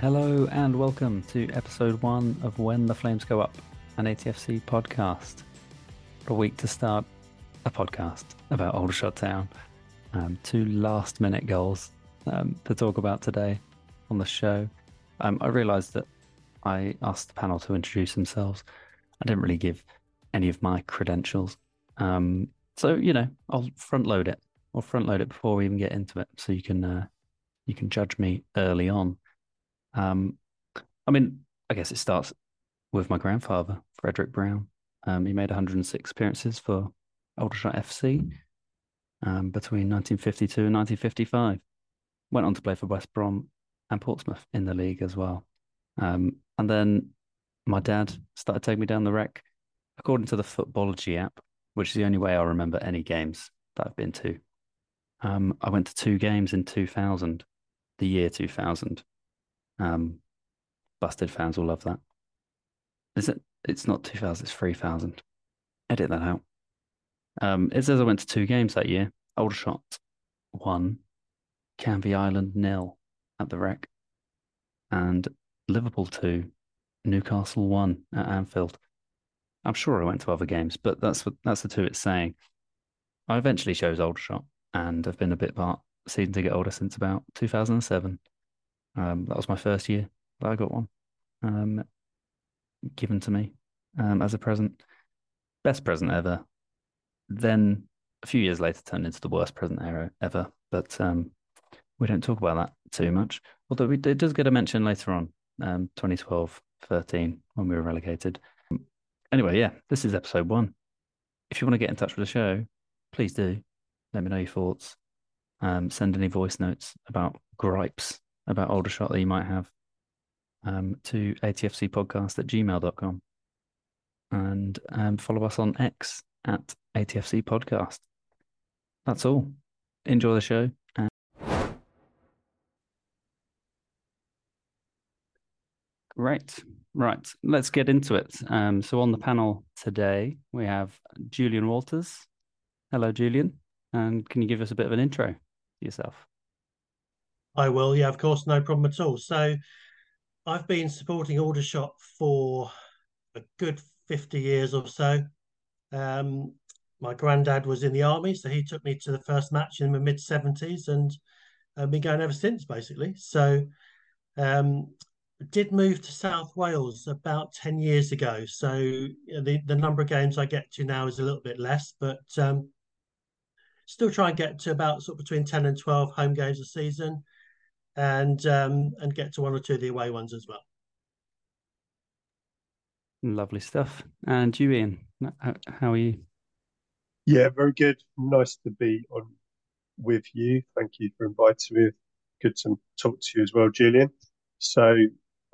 Hello and welcome to episode one of When the Flames Go Up, an ATFC podcast. A week to start a podcast about Aldershot Town. Um, two last minute goals um, to talk about today on the show. Um, I realised that I asked the panel to introduce themselves. I didn't really give any of my credentials. Um, so, you know, I'll front load it. I'll front load it before we even get into it so you can uh, you can judge me early on. Um, I mean, I guess it starts with my grandfather, Frederick Brown. Um, he made 106 appearances for Aldershot FC um, between 1952 and 1955. Went on to play for West Brom and Portsmouth in the league as well. Um, and then my dad started taking me down the rec according to the Futbology app, which is the only way I remember any games that I've been to. Um, I went to two games in 2000, the year 2000. Um, busted fans will love that. Is it? It's not 2000, it's 3000. Edit that out. Um, it says I went to two games that year. Aldershot one, Canvey Island nil at the wreck, and Liverpool two, Newcastle one at Anfield. I'm sure I went to other games, but that's what that's the two it's saying. I eventually chose Aldershot and I've been a bit part season to get older since about 2007. Um, that was my first year that I got one um, given to me um, as a present. Best present ever. Then a few years later turned into the worst present ever. ever. But um, we don't talk about that too much. Although we, it does get a mention later on, um, 2012 13, when we were relegated. Anyway, yeah, this is episode one. If you want to get in touch with the show, please do. Let me know your thoughts. Um, send any voice notes about gripes about Aldershot that you might have um, to atfcpodcast at gmail.com. And um, follow us on X at ATFC Podcast. That's all. Enjoy the show. And... Great. Right. Let's get into it. Um, so, on the panel today, we have Julian Walters. Hello, Julian. And can you give us a bit of an intro to yourself? I will. Yeah, of course. No problem at all. So, I've been supporting Aldershot for a good 50 years or so. Um, my granddad was in the army, so he took me to the first match in the mid 70s and I've been going ever since, basically. So, um, did move to South Wales about 10 years ago. So, the, the number of games I get to now is a little bit less, but um, still try and get to about sort of between 10 and 12 home games a season and um, and get to one or two of the away ones as well. Lovely stuff. And you, Ian, how are you? Yeah, very good. Nice to be on with you. Thank you for inviting me. Good to talk to you as well, Julian. So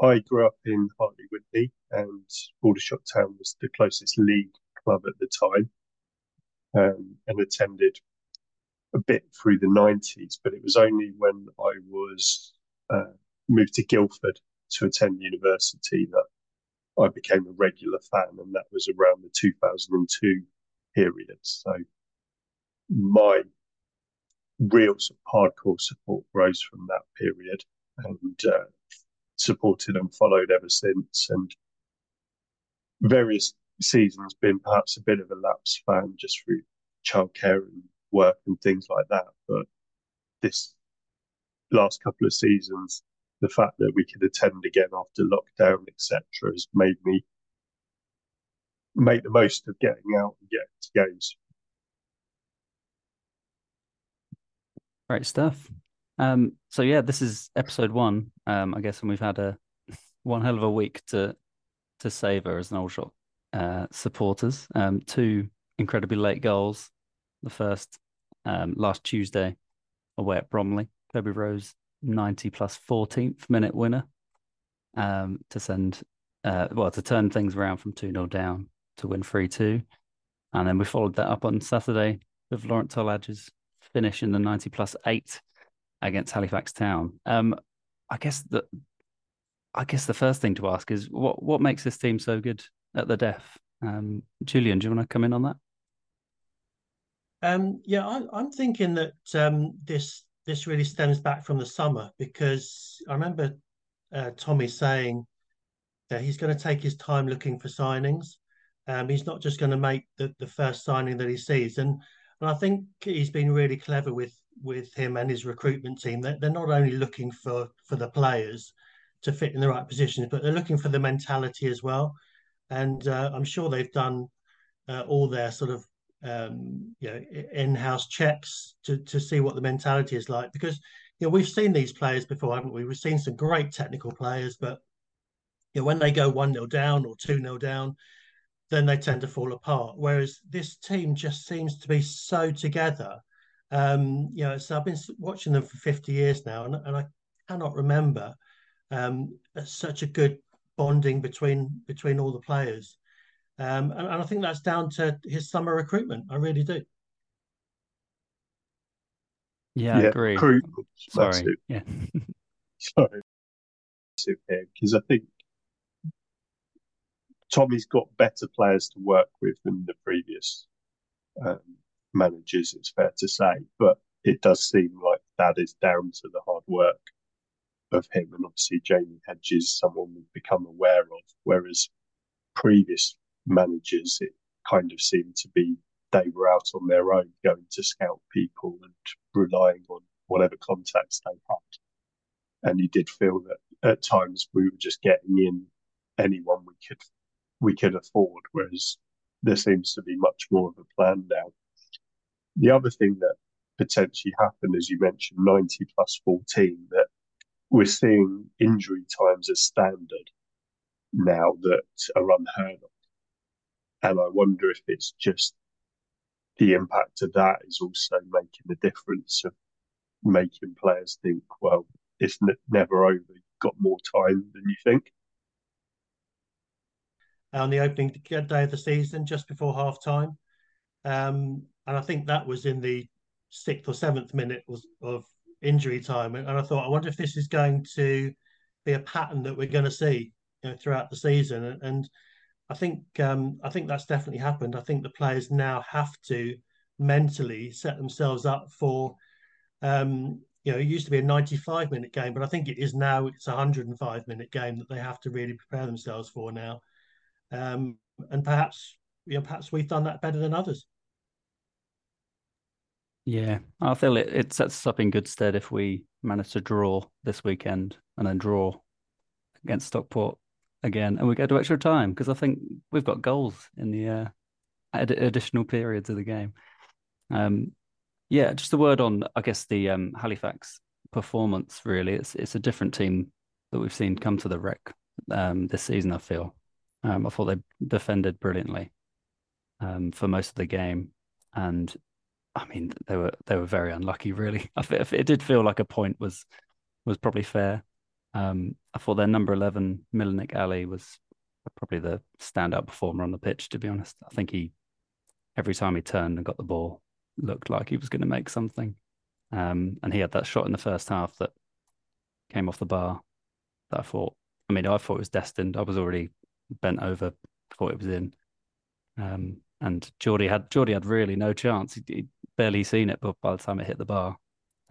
I grew up in Hartley Wintney, and Aldershot Town was the closest league club at the time, um, and attended a bit through the 90s, but it was only when I was uh, moved to Guildford to attend university that I became a regular fan, and that was around the 2002 period. So my real sort of hardcore support grows from that period, and uh, supported and followed ever since. And various seasons been perhaps a bit of a lapse fan just through childcare and work and things like that. But this last couple of seasons, the fact that we could attend again after lockdown, etc., has made me make the most of getting out and getting to games. Great stuff. Um, so yeah, this is episode one. Um, I guess, and we've had a one hell of a week to to savor as an Aldershot uh, supporters. Um, two incredibly late goals the first um, last Tuesday away at Bromley. Coby Rowe, 90 plus 14th minute winner um, to send, uh, well, to turn things around from 2 0 down to win 3 2. And then we followed that up on Saturday with Laurent Tolaj's finish in the 90 plus 8 against Halifax Town. Um, I guess the I guess the first thing to ask is what what makes this team so good at the deaf? Um, Julian, do you want to come in on that? Um, yeah, I, am thinking that um, this this really stems back from the summer because I remember uh, Tommy saying that he's going to take his time looking for signings. Um, he's not just going to make the, the first signing that he sees, and and I think he's been really clever with with him and his recruitment team. They're, they're not only looking for for the players to fit in the right positions, but they're looking for the mentality as well. And uh, I'm sure they've done uh, all their sort of um, you know in-house checks to to see what the mentality is like because you know we've seen these players before, haven't we? We've seen some great technical players, but you know when they go one 0 down or two 0 down, then they tend to fall apart. Whereas this team just seems to be so together. Um, you know, so I've been watching them for 50 years now, and, and I cannot remember um, such a good bonding between between all the players. Um, and, and, I think that's down to his summer recruitment. I really do. Yeah, yeah I agree. Sorry. Yeah. Sorry. Because I think Tommy's got better players to work with than the previous um, managers, it's fair to say. But it does seem like that is down to the hard work of him. And obviously, Jamie Hedges, someone we've become aware of, whereas previous managers, it kind of seemed to be they were out on their own going to scout people and relying on whatever contacts they had. And you did feel that at times we were just getting in anyone we could we could afford, whereas there seems to be much more of a plan now. The other thing that potentially happened, as you mentioned, 90 plus 14, that we're seeing injury times as standard now that are unheard of. And I wonder if it's just the impact of that is also making the difference of making players think, well, it's never over. You've got more time than you think on the opening day of the season, just before half time. Um, and I think that was in the sixth or seventh minute was, of injury time. And, and, I thought, I wonder if this is going to be a pattern that we're going to see you know, throughout the season. And, and I think um, I think that's definitely happened. I think the players now have to mentally set themselves up for. Um, you know, it used to be a 95 minute game, but I think it is now it's a 105 minute game that they have to really prepare themselves for now um, and perhaps you know perhaps we've done that better than others. Yeah, I feel it, it sets us up in good stead if we manage to draw this weekend and then draw against Stockport again, and we go to extra time because I think we've got goals in the uh, ad- additional periods of the game. Um, yeah, just a word on I guess the um, Halifax performance. Really, it's it's a different team that we've seen come to the Rec um, this season. I feel um, I thought they defended brilliantly um, for most of the game, and I mean they were they were very unlucky. Really, it did feel like a point was was probably fair. Um, I thought their number eleven Millenic Alli was probably the standout performer on the pitch. To be honest, I think he every time he turned and got the ball looked like he was going to make something. Um, and he had that shot in the first half that came off the bar that I thought. I mean, I thought it was destined. I was already bent over, thought it was in. Um, and Jordi had Jordi had really no chance. He'd, he'd, barely seen it, but by the time it hit the bar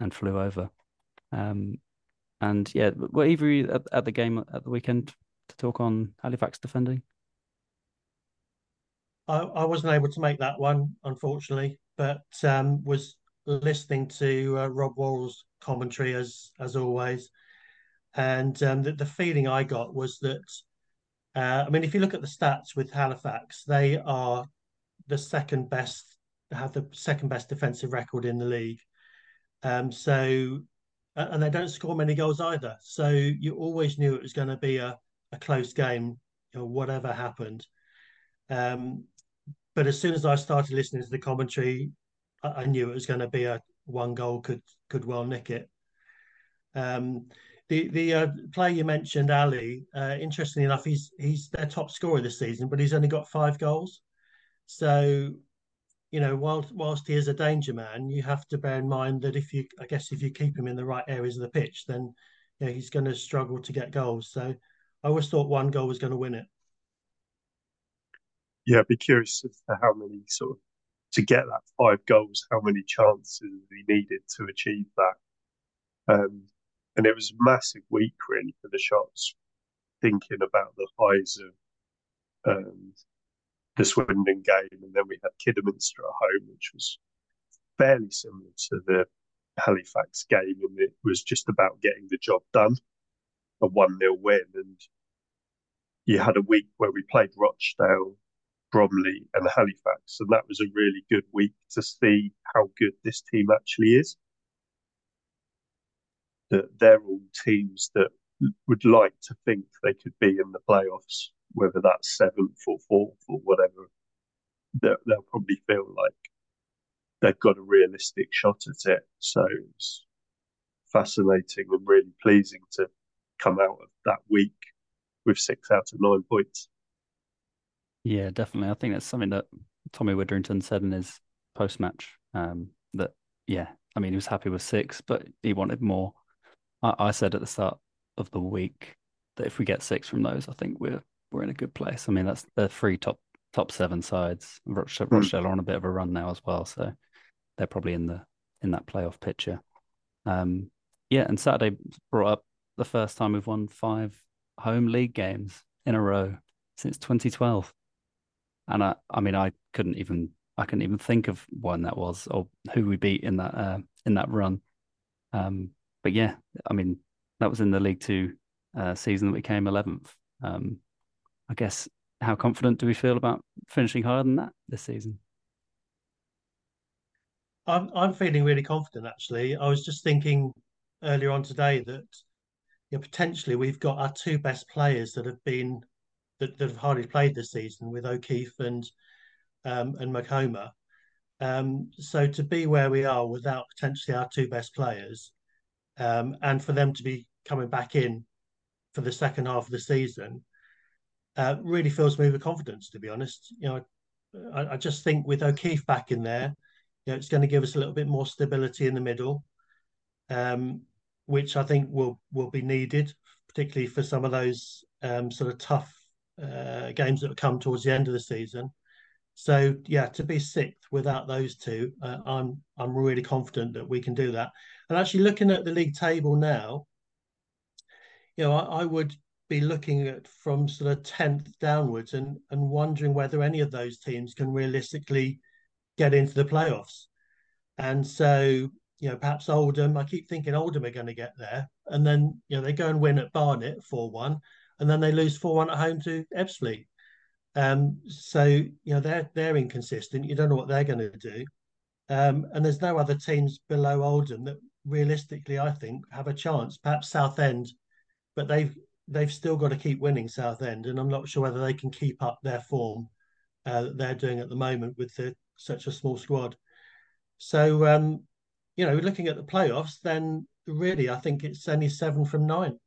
and flew over. Um, and yeah, were either you at, at, the game at the weekend to talk on Halifax defending? I, I wasn't able to make that one, unfortunately, but um, was listening to uh, Rob Worrell's commentary as as always, and um, the, the feeling I got was that uh, I mean, if you look at the stats with Halifax, they are the second best, have the second best defensive record in the league. Um, so, and they don't score many goals either. So you always knew it was going to be a, a close game, you know, whatever happened. Um, but as soon as I started listening to the commentary, I, I knew it was going to be a one goal could could well nick it. Um, the the uh, player you mentioned, Alli, uh, interestingly enough, he's he's their top scorer this season, but he's only got five goals. So, you know, whilst whilst he is a danger man, you have to bear in mind that if you, I guess, if you keep him in the right areas of the pitch, then you know, he's going to struggle to get goals. So, I always thought one goal was going to win it. Yeah, I'd be curious as to how many sort of to get that five goals, how many chances he needed to achieve that. Um, and it was a massive week really for the shots. Thinking about the highs of um, the Swindon game, and then we had Kidderminster at home, which was fairly similar to the Halifax game, and it was just about getting the job done, a one 0 win, and you had a week where we played Rochdale, Bromley, and Halifax, and that was a really good week to see how good this team actually is. That they're all teams that would like to think they could be in the playoffs, whether that's seventh or fourth or whatever. They'll probably feel like they've got a realistic shot at it. So it's fascinating and really pleasing to come out of that week with six out of nine points. Yeah, definitely. I think that's something that Tommy Widdrington said in his post match. Um, that yeah, I mean he was happy with six, but he wanted more. I, I said at the start of the week that if we get six from those, I think we're we're in a good place. I mean that's the three top top seven sides. Rochdale, mm. Rochdale are on a bit of a run now as well, so they're probably in the in that playoff picture. Um, yeah, and Saturday brought up the first time we've won five home league games in a row since 2012, and I, I mean, I couldn't even I couldn't even think of when that was or who we beat in that uh, in that run. Um, but yeah, I mean, that was in the League Two uh, season that we came 11th. Um, I guess how confident do we feel about finishing higher than that this season? I'm I'm feeling really confident actually. I was just thinking earlier on today that you know, potentially we've got our two best players that have been that, that have hardly played this season with O'Keefe and um, and Makoma. Um, so to be where we are without potentially our two best players, um, and for them to be coming back in for the second half of the season, uh, really fills me with confidence. To be honest, you know, I, I just think with O'Keefe back in there, you know, it's going to give us a little bit more stability in the middle, um, which I think will will be needed, particularly for some of those um, sort of tough uh, games that come towards the end of the season. So yeah, to be sixth without those two, uh, I'm I'm really confident that we can do that. And actually, looking at the league table now, you know, I, I would be looking at from sort of tenth downwards and and wondering whether any of those teams can realistically get into the playoffs. And so, you know, perhaps Oldham, I keep thinking Oldham are going to get there. And then, you know, they go and win at Barnet 4 1, and then they lose 4 1 at home to Ebbsfleet. Um, so, you know, they're they're inconsistent. You don't know what they're going to do. Um, and there's no other teams below Oldham that realistically, I think, have a chance. Perhaps Southend, but they've they've still got to keep winning Southend, and I'm not sure whether they can keep up their form uh, that they're doing at the moment with the such a small squad. So, um, you know, looking at the playoffs, then really, I think it's only seven from nine.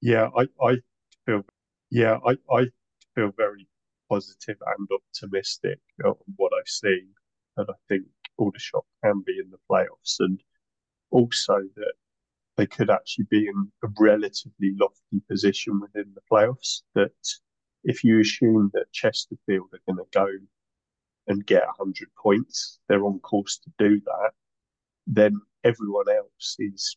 Yeah, I, I feel, yeah, I, I feel very positive and optimistic on what I've seen, and I think all the Aldershot can be in the playoffs, and also that they could actually be in a relatively lofty position within the playoffs. That if you assume that Chesterfield are going to go and get 100 points, they're on course to do that, then everyone else is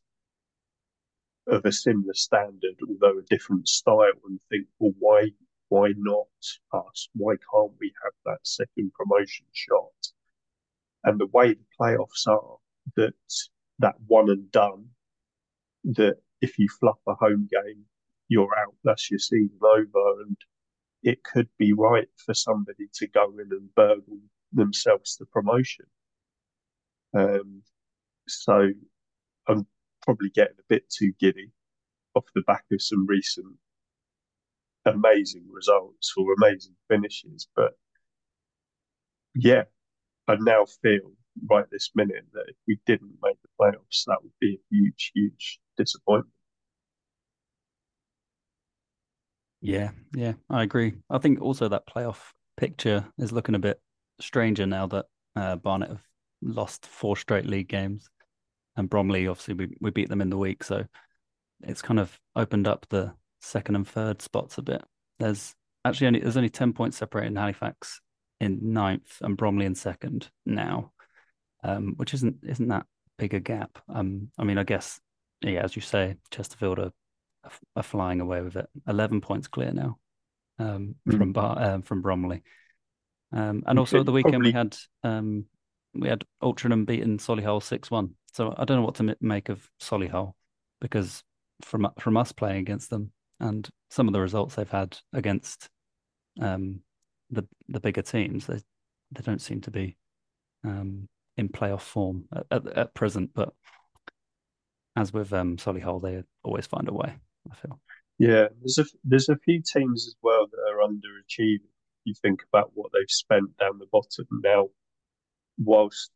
of a similar standard, although a different style, and think, well, why, why not us? Why can't we have that second promotion shot? And the way the playoffs are, that that one and done, that if you fluff a home game, you're out. That's your season over, and it could be right for somebody to go in and burgle themselves the promotion. Um, so I'm probably getting a bit too giddy off the back of some recent amazing results or amazing finishes. But yeah, I now feel right this minute that if we didn't make the playoffs, that would be a huge, huge disappointment. Yeah, yeah, I agree. I think also that playoff picture is looking a bit stranger now that uh, Barnet have lost four straight league games, and Bromley obviously we, we beat them in the week, so it's kind of opened up the second and third spots a bit. There's actually only there's only ten points separating Halifax in ninth and Bromley in second now. Um, which isn't isn't that big a gap. Um, I mean, I guess yeah, as you say, Chesterfield are, are flying away with it. Eleven points clear now um, mm. from Bar, um, from Bromley, um, and also at the weekend probably... we had um, we had Altrincham beating Solihull six one. So I don't know what to make of Solihull because from from us playing against them and some of the results they've had against um, the the bigger teams, they they don't seem to be um, in playoff form at, at, at, present. But as with um, Solihull, they always find a way. I feel. Yeah, there's a there's a few teams as well that are underachieving. You think about what they've spent down the bottom now. Whilst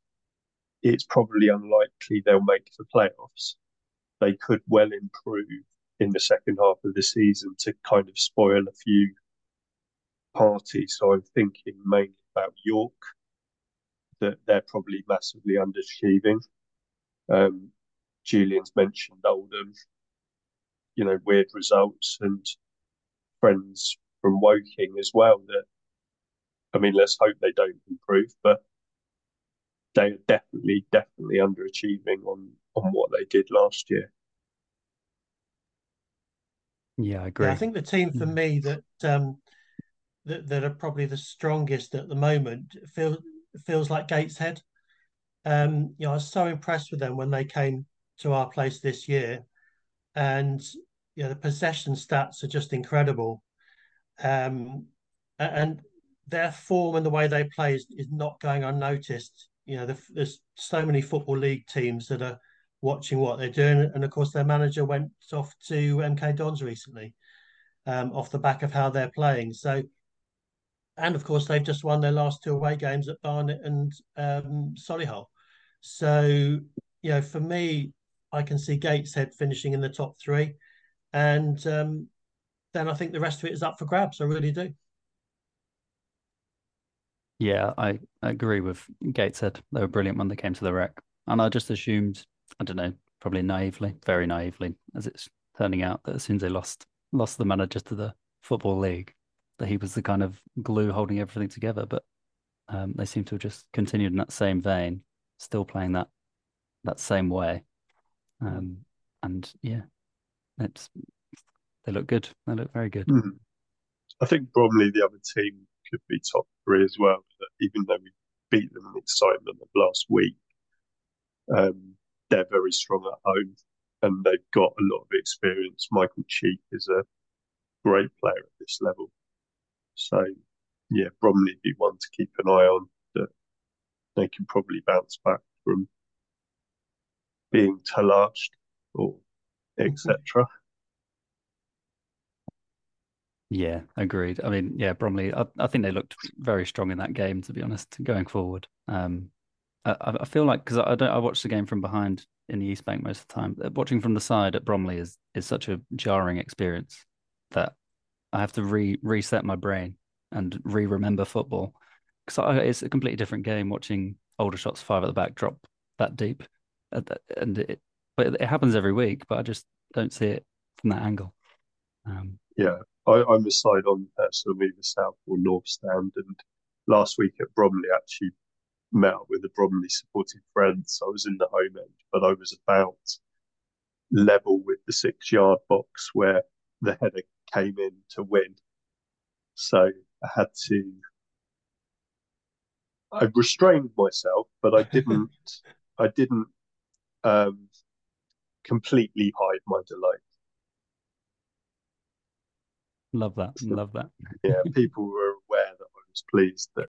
it's probably unlikely they'll make the playoffs, they could well improve in the second half of the season to kind of spoil a few parties. So I'm thinking mainly about York, that they're probably massively underachieving. Um, Julian's mentioned Oldham, you know, weird results and friends from Woking as well. That I mean, let's hope they don't improve, but they're definitely, definitely underachieving on on what they did last year. Yeah, I agree. Yeah, I think the team for me that um that, that are probably the strongest at the moment feels feels like Gateshead. Um, you know, I was so impressed with them when they came to our place this year, and you know the possession stats are just incredible. Um, and their form and the way they play is, is not going unnoticed. You know, the, there's so many football league teams that are watching what they're doing, and of course their manager went off to MK Dons recently, um, off the back of how they're playing. So and of course they've just won their last two away games at Barnet and um, Solihull. So you know, for me, I can see Gateshead finishing in the top three, and um, then I think the rest of it is up for grabs. I really do. Yeah, I, I agree with Gateshead. They were brilliant when they came to the Rec, and I just assumed, I don't know, probably naively, very naively, as it's turning out, that as soon as they lost lost the manager to the football league, that he was the kind of glue holding everything together. But um, they seem to have just continued in that same vein, still playing that that same way. Um, and yeah, it's they look good. They look very good. Mm. I think Bromley, the other team, could be top three as well. Even though we beat them in excitement of last week, um, they're very strong at home and they've got a lot of experience. Michael Cheek is a great player at this level. So, yeah, Bromley be one to keep an eye on that they can probably bounce back from being tallaged or etc. Yeah, agreed. I mean, yeah, Bromley. I, I, think they looked very strong in that game. To be honest, going forward, um, I, I feel like because I, I, don't, I watched the game from behind in the East Bank most of the time. Watching from the side at Bromley is is such a jarring experience that I have to re reset my brain and re remember football because it's a completely different game watching Aldershot's five at the back drop that deep, and it but it happens every week. But I just don't see it from that angle. Um, yeah, I, I'm a side on personally either South or North Stand, and last week at Bromley actually met up with the Bromley supporting. So I was in the home end, but I was about level with the six yard box where the header came in to win. So I had to. I restrained myself, but I didn't. I didn't um, completely hide my delight. Love that. Love that. yeah, people were aware that I was pleased that.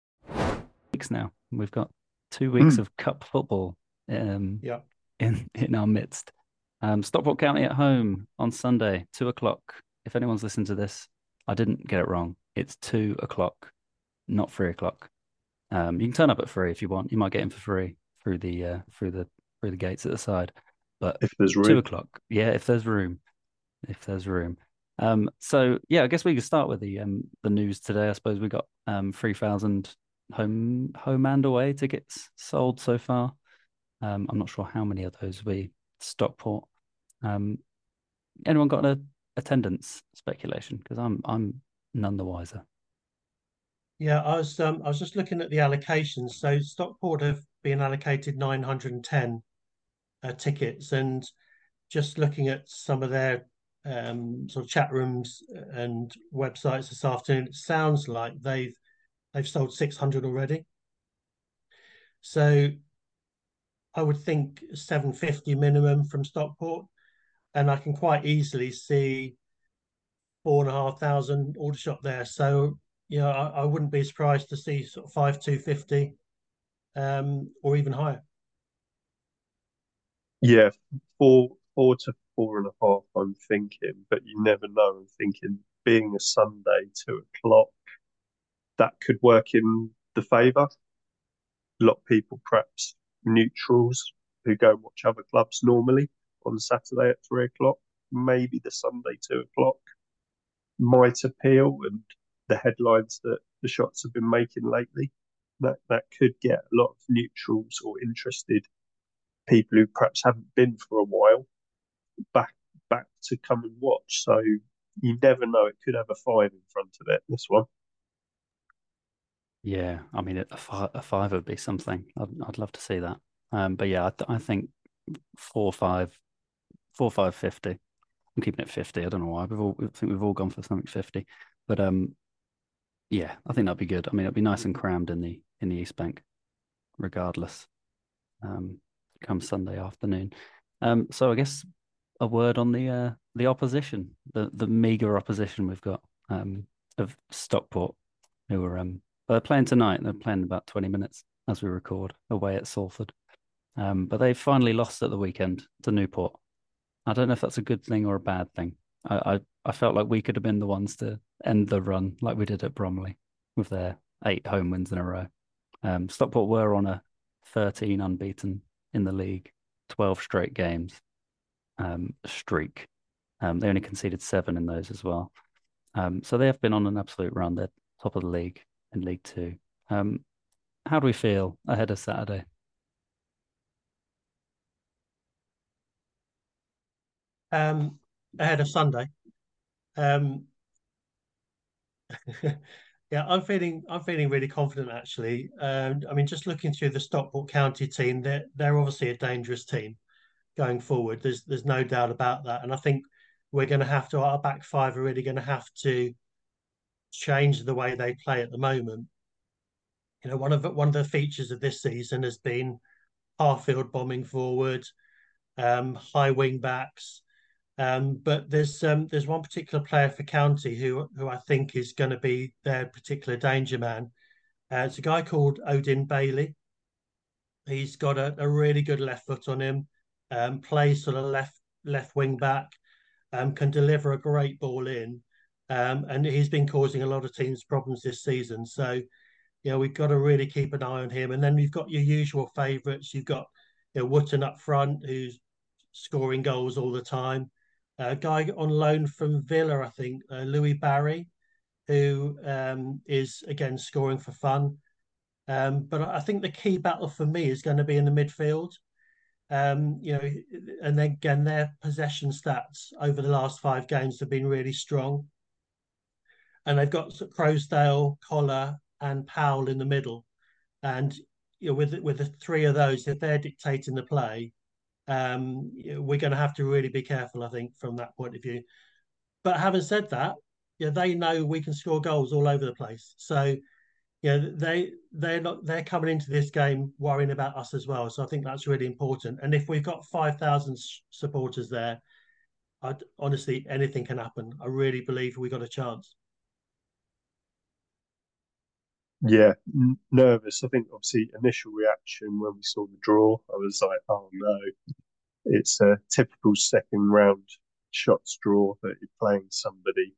Weeks now, we've got two weeks mm. of cup football. Um, yeah. In in our midst. Um, Stockport County at home on Sunday, two o'clock. If anyone's listened to this, I didn't get it wrong. It's two o'clock, not three o'clock. Um, you can turn up at three if you want. You might get in for free through the uh, through the through the gates at the side. But if there's room, two o'clock. Yeah, if there's room, if there's room. Um, so yeah, I guess we could start with the um the news today. I suppose we got um three thousand home home and away tickets sold so far. Um, I'm not sure how many of those we Stockport. Um, anyone got a attendance speculation? Because I'm I'm none the wiser. Yeah, I was um, I was just looking at the allocations. So Stockport have been allocated 910 uh, tickets, and just looking at some of their um, sort of chat rooms and websites this afternoon, it sounds like they've they've sold 600 already. So I would think 750 minimum from Stockport, and I can quite easily see four and a half thousand Aldershot there. So you know, I, I wouldn't be surprised to see sort of five two fifty, um, or even higher. Yeah, four four to four and a half. I'm thinking, but you never know. I'm thinking, being a Sunday two o'clock, that could work in the favour. A lot of people, perhaps neutrals, who go and watch other clubs normally on Saturday at three o'clock, maybe the Sunday two o'clock might appeal, and the headlines that the shots have been making lately. That that could get a lot of neutrals or interested people who perhaps haven't been for a while back back to come and watch. So you never know; it could have a five in front of it. This one. Yeah, I mean, a five, a five would be something. I'd, I'd love to see that. Um, but yeah, I, I think four, or five, four, five, fifty. I'm keeping it fifty. I don't know why. We've all, I think we've all gone for something fifty. But um, yeah, I think that'd be good. I mean, it'd be nice and crammed in the in the East Bank, regardless. Um, come Sunday afternoon. Um, so I guess a word on the uh, the opposition, the the meager opposition we've got um, of Stockport, who are um they're playing tonight. They're playing about twenty minutes as we record away at Salford. Um, but they finally lost at the weekend to Newport. I don't know if that's a good thing or a bad thing. I, I, I felt like we could have been the ones to end the run like we did at Bromley with their eight home wins in a row. Um, Stockport were on a 13 unbeaten in the league, 12 straight games um, streak. Um, they only conceded seven in those as well. Um, so they have been on an absolute run. They're top of the league in League Two. Um, how do we feel ahead of Saturday? Um, ahead of Sunday. Um, yeah, I'm feeling I'm feeling really confident actually. Um, I mean, just looking through the Stockport County team, they're they're obviously a dangerous team going forward. There's there's no doubt about that, and I think we're going to have to our back five are really going to have to change the way they play at the moment. You know, one of the, one of the features of this season has been half field bombing forward, um, high wing backs. Um, but there's um, there's one particular player for County who who I think is going to be their particular danger man. Uh, it's a guy called Odin Bailey. He's got a, a really good left foot on him. Um, plays sort of left left wing back. Um, can deliver a great ball in, um, and he's been causing a lot of teams problems this season. So, you know, we've got to really keep an eye on him. And then we've got your usual favourites. You've got you know, up front, who's scoring goals all the time a guy on loan from Villa, I think, uh, Louie Barry, who um, is again scoring for fun. Um, but I think the key battle for me is going to be in the midfield. Um, you know, and then again, their possession stats over the last five games have been really strong. And they've got Croasdale, Collar, and Powell in the middle. And you know, with with the three of those, if they're dictating the play, um, we're going to have to really be careful, I think, from that point of view. But having said that, yeah, they know we can score goals all over the place. So, yeah, they they're not they're coming into this game worrying about us as well. So I think that's really important. And if we've got five thousand supporters there, I'd, honestly, anything can happen. I really believe we got a chance. Yeah, nervous. I think obviously initial reaction when we saw the draw, I was like, oh no, it's a typical second round shots draw that you're playing somebody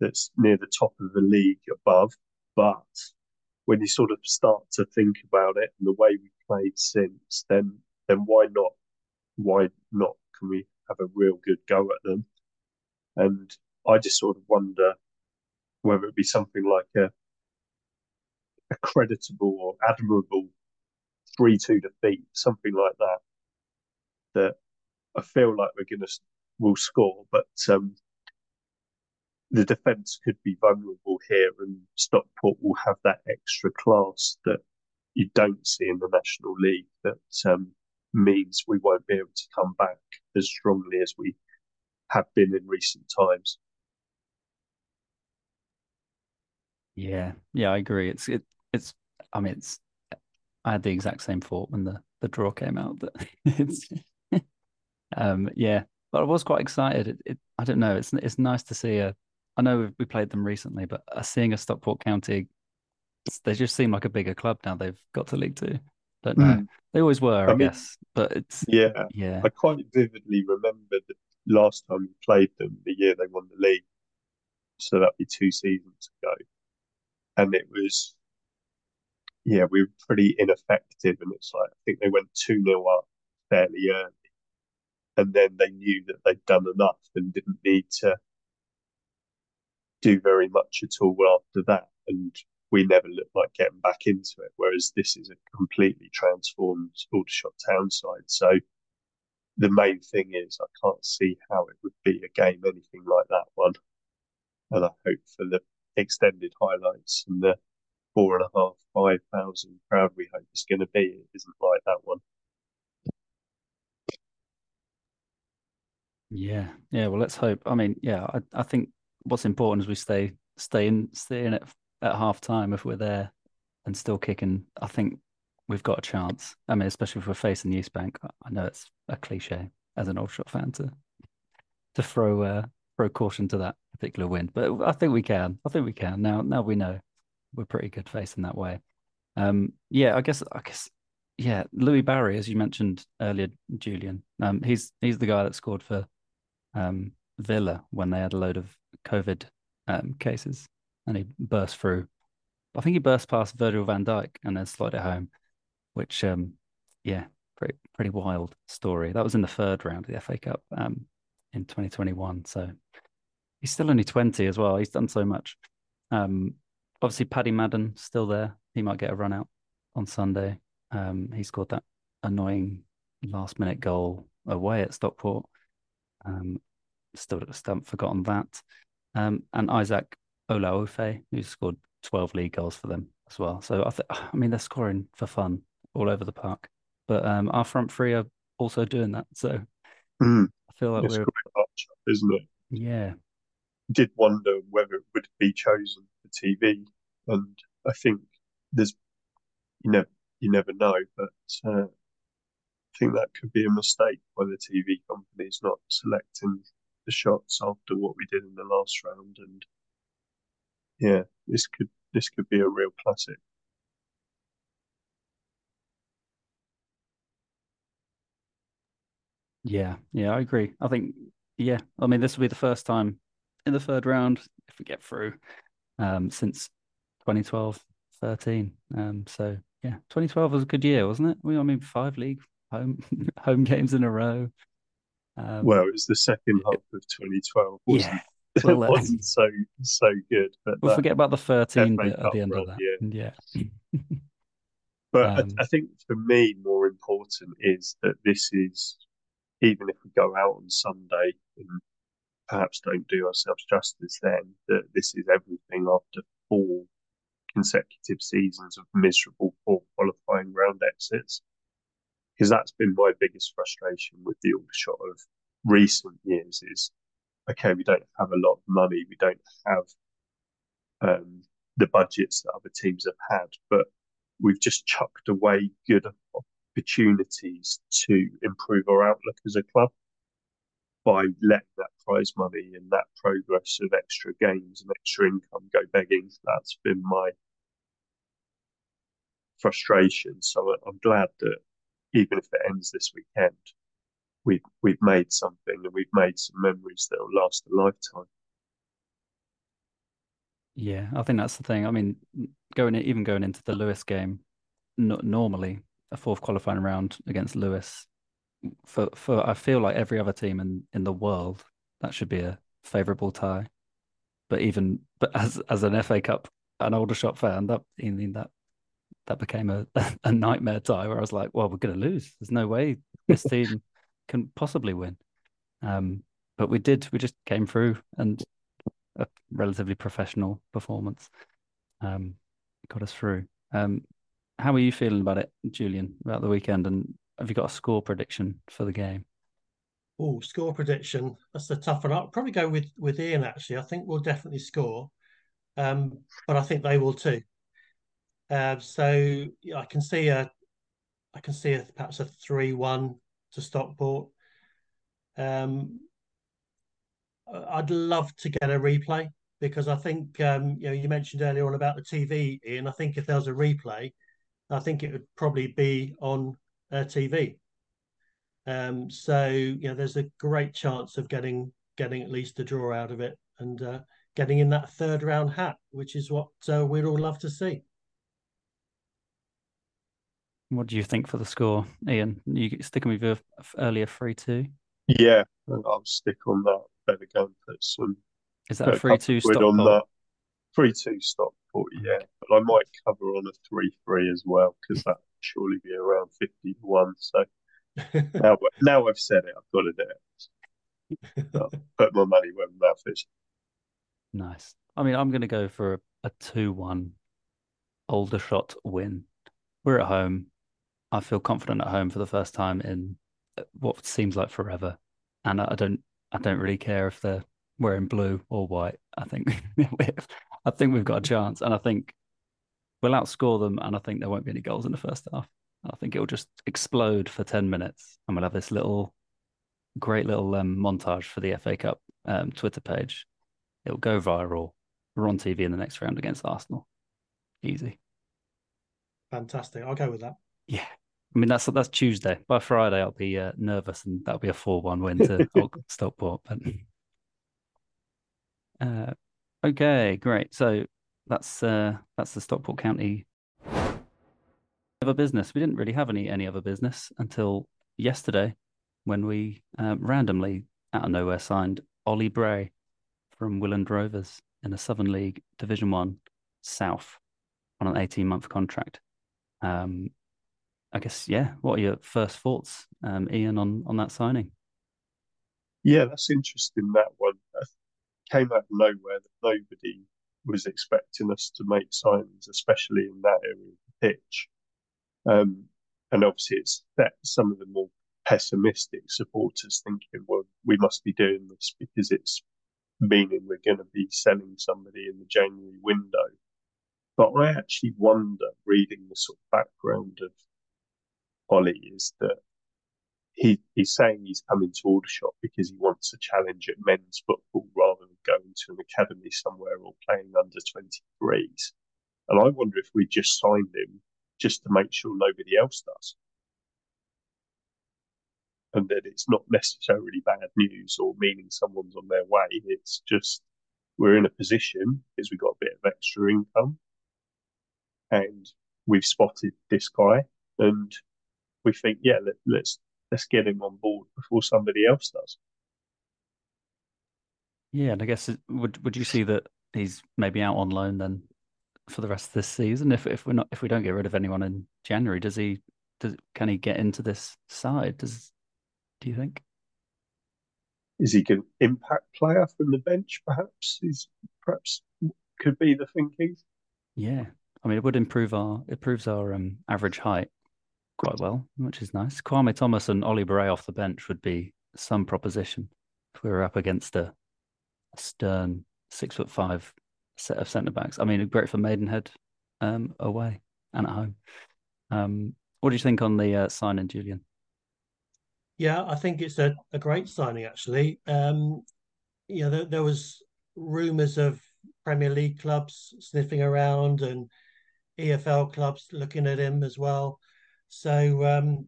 that's near the top of the league above. But when you sort of start to think about it and the way we played since, then then why not? Why not? Can we have a real good go at them? And I just sort of wonder whether it be something like a a creditable or admirable three-two defeat, something like that. That I feel like we're gonna will score, but um, the defence could be vulnerable here, and Stockport will have that extra class that you don't see in the National League. That um, means we won't be able to come back as strongly as we have been in recent times. Yeah, yeah, I agree. It's it it's I mean it's I had the exact same thought when the the draw came out that it's um yeah, but I was quite excited. It, it I don't know, it's it's nice to see a I know we played them recently, but uh, seeing a Stockport County they just seem like a bigger club now they've got to League 2. Don't know. Mm. They always were, I, I mean, guess, but it's yeah, yeah. I quite vividly remember the last time we played them, the year they won the league. So that'd be two seasons ago and it was yeah, we were pretty ineffective. And it's like I think they went two 0 up fairly early, and then they knew that they'd done enough and didn't need to do very much at all after that. And we never looked like getting back into it. Whereas this is a completely transformed Aldershot Town side. So the main thing is I can't see how it would be a game anything like that one. And I hope for the extended highlights and the four and a half, five thousand crowd we hope it's going to be it isn't like that one. Yeah, yeah. Well, let's hope. I mean, yeah, I, I think what's important is we stay stay in stay in it at half time if we're there and still kicking. I think we've got a chance. I mean, especially if we're facing the East Bank. I know it's a cliche as an Aldershot fan to to throw uh, throw caution to that particular win, but I think we can. I think we can. Now, now we know we're pretty good facing that way. Um, yeah, I guess, I guess, yeah. Louie Barry, as you mentioned earlier, Julian. Um, he's he's the guy that scored for um, Villa when they had a load of COVID um, cases, and he burst through. I think he burst past Virgil Van Dijk and then slid it home, which, um, yeah, pretty pretty wild story. That was in the third round of the FA Cup um, in 2021. So he's still only 20 as well. He's done so much. Um, obviously, Paddy Madden still there. He might get a run out on Sunday. Um, he scored that annoying last minute goal away at Stockport. Um, still, still forgotten that. Um, and Isaac Olaofe, who scored 12 league goals for them as well. So I, th- I mean, they're scoring for fun all over the park. But um, our front three are also doing that. So mm. I feel like it's we're, isn't it? Yeah, did wonder whether it would be chosen for TV, and I think there's you know, you never know, but uh, think that could be a mistake by the TV companies not selecting the shots after what we did in the last round, and yeah, this could this could be a real classic. Yeah, yeah, I agree. I think, yeah, I mean, this will be the first time in the third round if we get through um, since 2012 13. Um, so yeah, 2012 was a good year, wasn't it? We I mean five league home home games in a row. Um, well, it was the second half of 2012. Wasn't, yeah, well, it wasn't so so good. But we'll forget about the 13 bit at the end run, of that. Yeah. yeah. but um, I, I think for me, more important is that this is even if we go out on Sunday and perhaps don't do ourselves justice then that this is everything after four consecutive seasons of miserable poor qualifying round exits. Because that's been my biggest frustration with the Aldershot of recent years is okay, we don't have a lot of money, we don't have um, the budgets that other teams have had, but we've just chucked away good opportunities to improve our outlook as a club by letting that prize money and that progress of extra games and extra income go begging. That's been my frustration. So I'm glad that even if it ends this weekend, we've we've made something and we've made some memories that will last a lifetime. Yeah, I think that's the thing. I mean, going even going into the Lewes game, normally a fourth qualifying round against Lewes, for for I feel like every other team in in the world that should be a favourable tie. But even but as as an FA Cup an Aldershot fan, that I mean that that became a a nightmare tie where I was like, well, we're going to lose. There's no way this team can possibly win. Um, but we did. We just came through, and a relatively professional performance. Um, got us through. Um, how are you feeling about it, Julian, about the weekend? And have you got a score prediction for the game? Oh, score prediction. That's the tough one. I'll probably go with with Ian. Actually, I think we'll definitely score, um, but I think they will too. Uh, so I can see a, I can see a, perhaps a three-one to Stockport. Um, I'd love to get a replay because I think um, you know you mentioned earlier on about the TV, Ian. I think if there was a replay, I think it would probably be on uh, TV. Um, so you know, there's a great chance of getting getting at least a draw out of it and uh, getting in that third round hat, which is what uh, we'd all love to see. What do you think for the score, Ian? You sticking with your earlier three two? Yeah, I'll stick on that. Better go and put some. Is that a three two stop on that? Three two stop Stockport, yeah. But I might cover on a three three as well because that surely be around fifty to one. So now, now I've said it, I've got to do it. put my money where my mouth is. Nice. I mean, I'm going to go for a, a 2 1 Aldershot win. We're at home. I feel confident at home for the first time in uh, what seems like forever. And I don't I don't really care if they're wearing blue or white. I think I think we've got a chance. And I think we'll outscore them and I think there won't be any goals in the first half. I think it'll just explode for 10 minutes and we'll have this little great little um, montage for the FA Cup um, Twitter page. It'll go viral. We're on TV in the next round against Arsenal. Easy. Fantastic. I'll go with that. Yeah. I mean, that's that's Tuesday. By Friday, I'll be uh, nervous and that'll be a 4 1 win to Stockport. But, uh, okay, great. So that's uh, that's the Stockport County other business. We didn't really have any any other business until yesterday when we um, randomly out of nowhere signed Ollie Bray from Willand Rovers in the Southern League Division One South on an 18 month contract. Um, I guess, yeah. What are your first thoughts, um, Ian, on on that signing? Yeah, that's interesting. That one came out of nowhere that nobody was expecting us to make signings, especially in that area of the pitch. Um, and obviously, it's set some of the more pessimistic supporters thinking, well, we must be doing this because it's meaning we're going to be selling somebody in the January window. But I actually wonder, reading the sort of background of Ollie, is that he he's saying he's coming to Aldershot because he wants a challenge at men's football rather than going to an academy somewhere or playing under 23s. And I wonder if we just signed him just to make sure nobody else does. And that it's not necessarily bad news or meaning someone's on their way. It's just we're in a position because we've got a bit of extra income and we've spotted this guy and we think, yeah, let, let's let's get him on board before somebody else does. Yeah, and I guess would would you see that he's maybe out on loan then for the rest of this season? If if we're not if we don't get rid of anyone in January, does he does can he get into this side? Does do you think? Is he an impact player from the bench? Perhaps he's perhaps could be the thinking. Yeah, I mean it would improve our it improves our um, average height quite well, which is nice. Kwame Thomas and Ollie Bray off the bench would be some proposition if we were up against a, stern six foot five set of centre backs. I mean, great for Maidenhead um, away and at home. Um, what do you think on the uh, signing, Julian? Yeah, I think it's a, a great signing actually. Um, yeah, there, there was rumours of Premier League clubs sniffing around and EFL clubs looking at him as well. So um,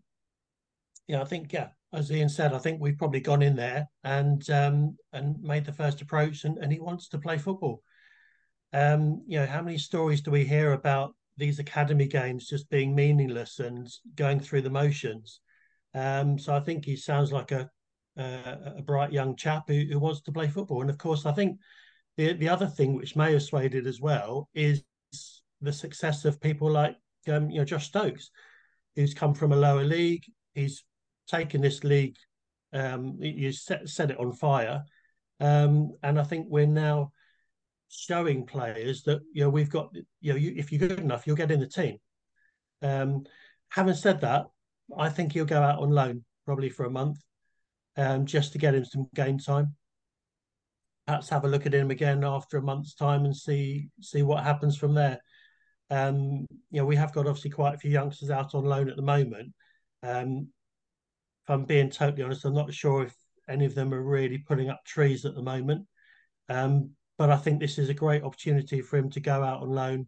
yeah, I think yeah, as Ian said, I think we've probably gone in there and um, and made the first approach, and, and he wants to play football. Um, you know, how many stories do we hear about these academy games just being meaningless and going through the motions? Um, so I think he sounds like a a, a bright young chap who, who, wants to play football. And of course, I think the the other thing which may have swayed it as well is the success of people like um, you know Josh Stokes, who's come from a lower league. He's taken this league, um, you set, set it on fire, um, and I think we're now showing players that you know we've got you know you, if you're good enough, you'll get in the team. Um, having said that, I think he'll go out on loan probably for a month, um, just to get him some game time. Perhaps have a look at him again after a month's time and see see what happens from there. Um, you know, we have got obviously quite a few youngsters out on loan at the moment. Um, if I'm being totally honest, I'm not sure if any of them are really putting up trees at the moment. Um, but I think this is a great opportunity for him to go out on loan,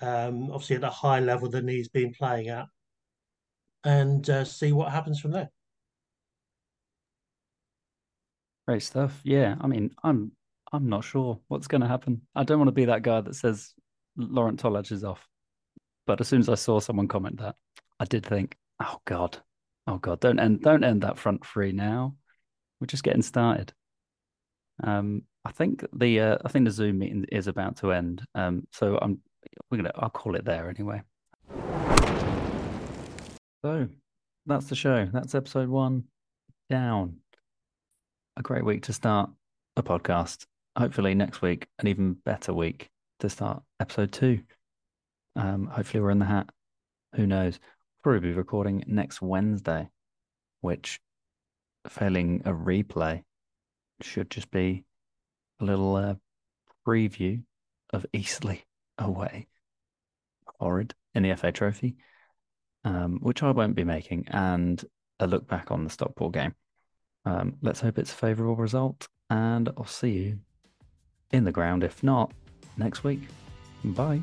um, obviously at a high level than he's been playing at, and uh, see what happens from there. Great stuff. Yeah, I mean, I'm I'm not sure what's going to happen. I don't want to be that guy that says Laurent Tolaj is off, but as soon as I saw someone comment that, I did think, oh god, oh god, don't end don't end that front three now. We're just getting started. Um, I think the uh, I think the Zoom meeting is about to end. Um, so I'm we're gonna I'll call it there anyway. So that's the show. That's episode one down. A great week to start a podcast. Hopefully next week an even better week to start episode two. Um, hopefully we're in the hat. Who knows? Probably be recording next Wednesday, which failing a replay should just be a little uh, preview of Eastleigh away. Horrid in the FA Trophy, um, which I won't be making, and a look back on the Stockport game. Um, let's hope it's a favourable result, and I'll see you in the ground. If not, next week. Bye.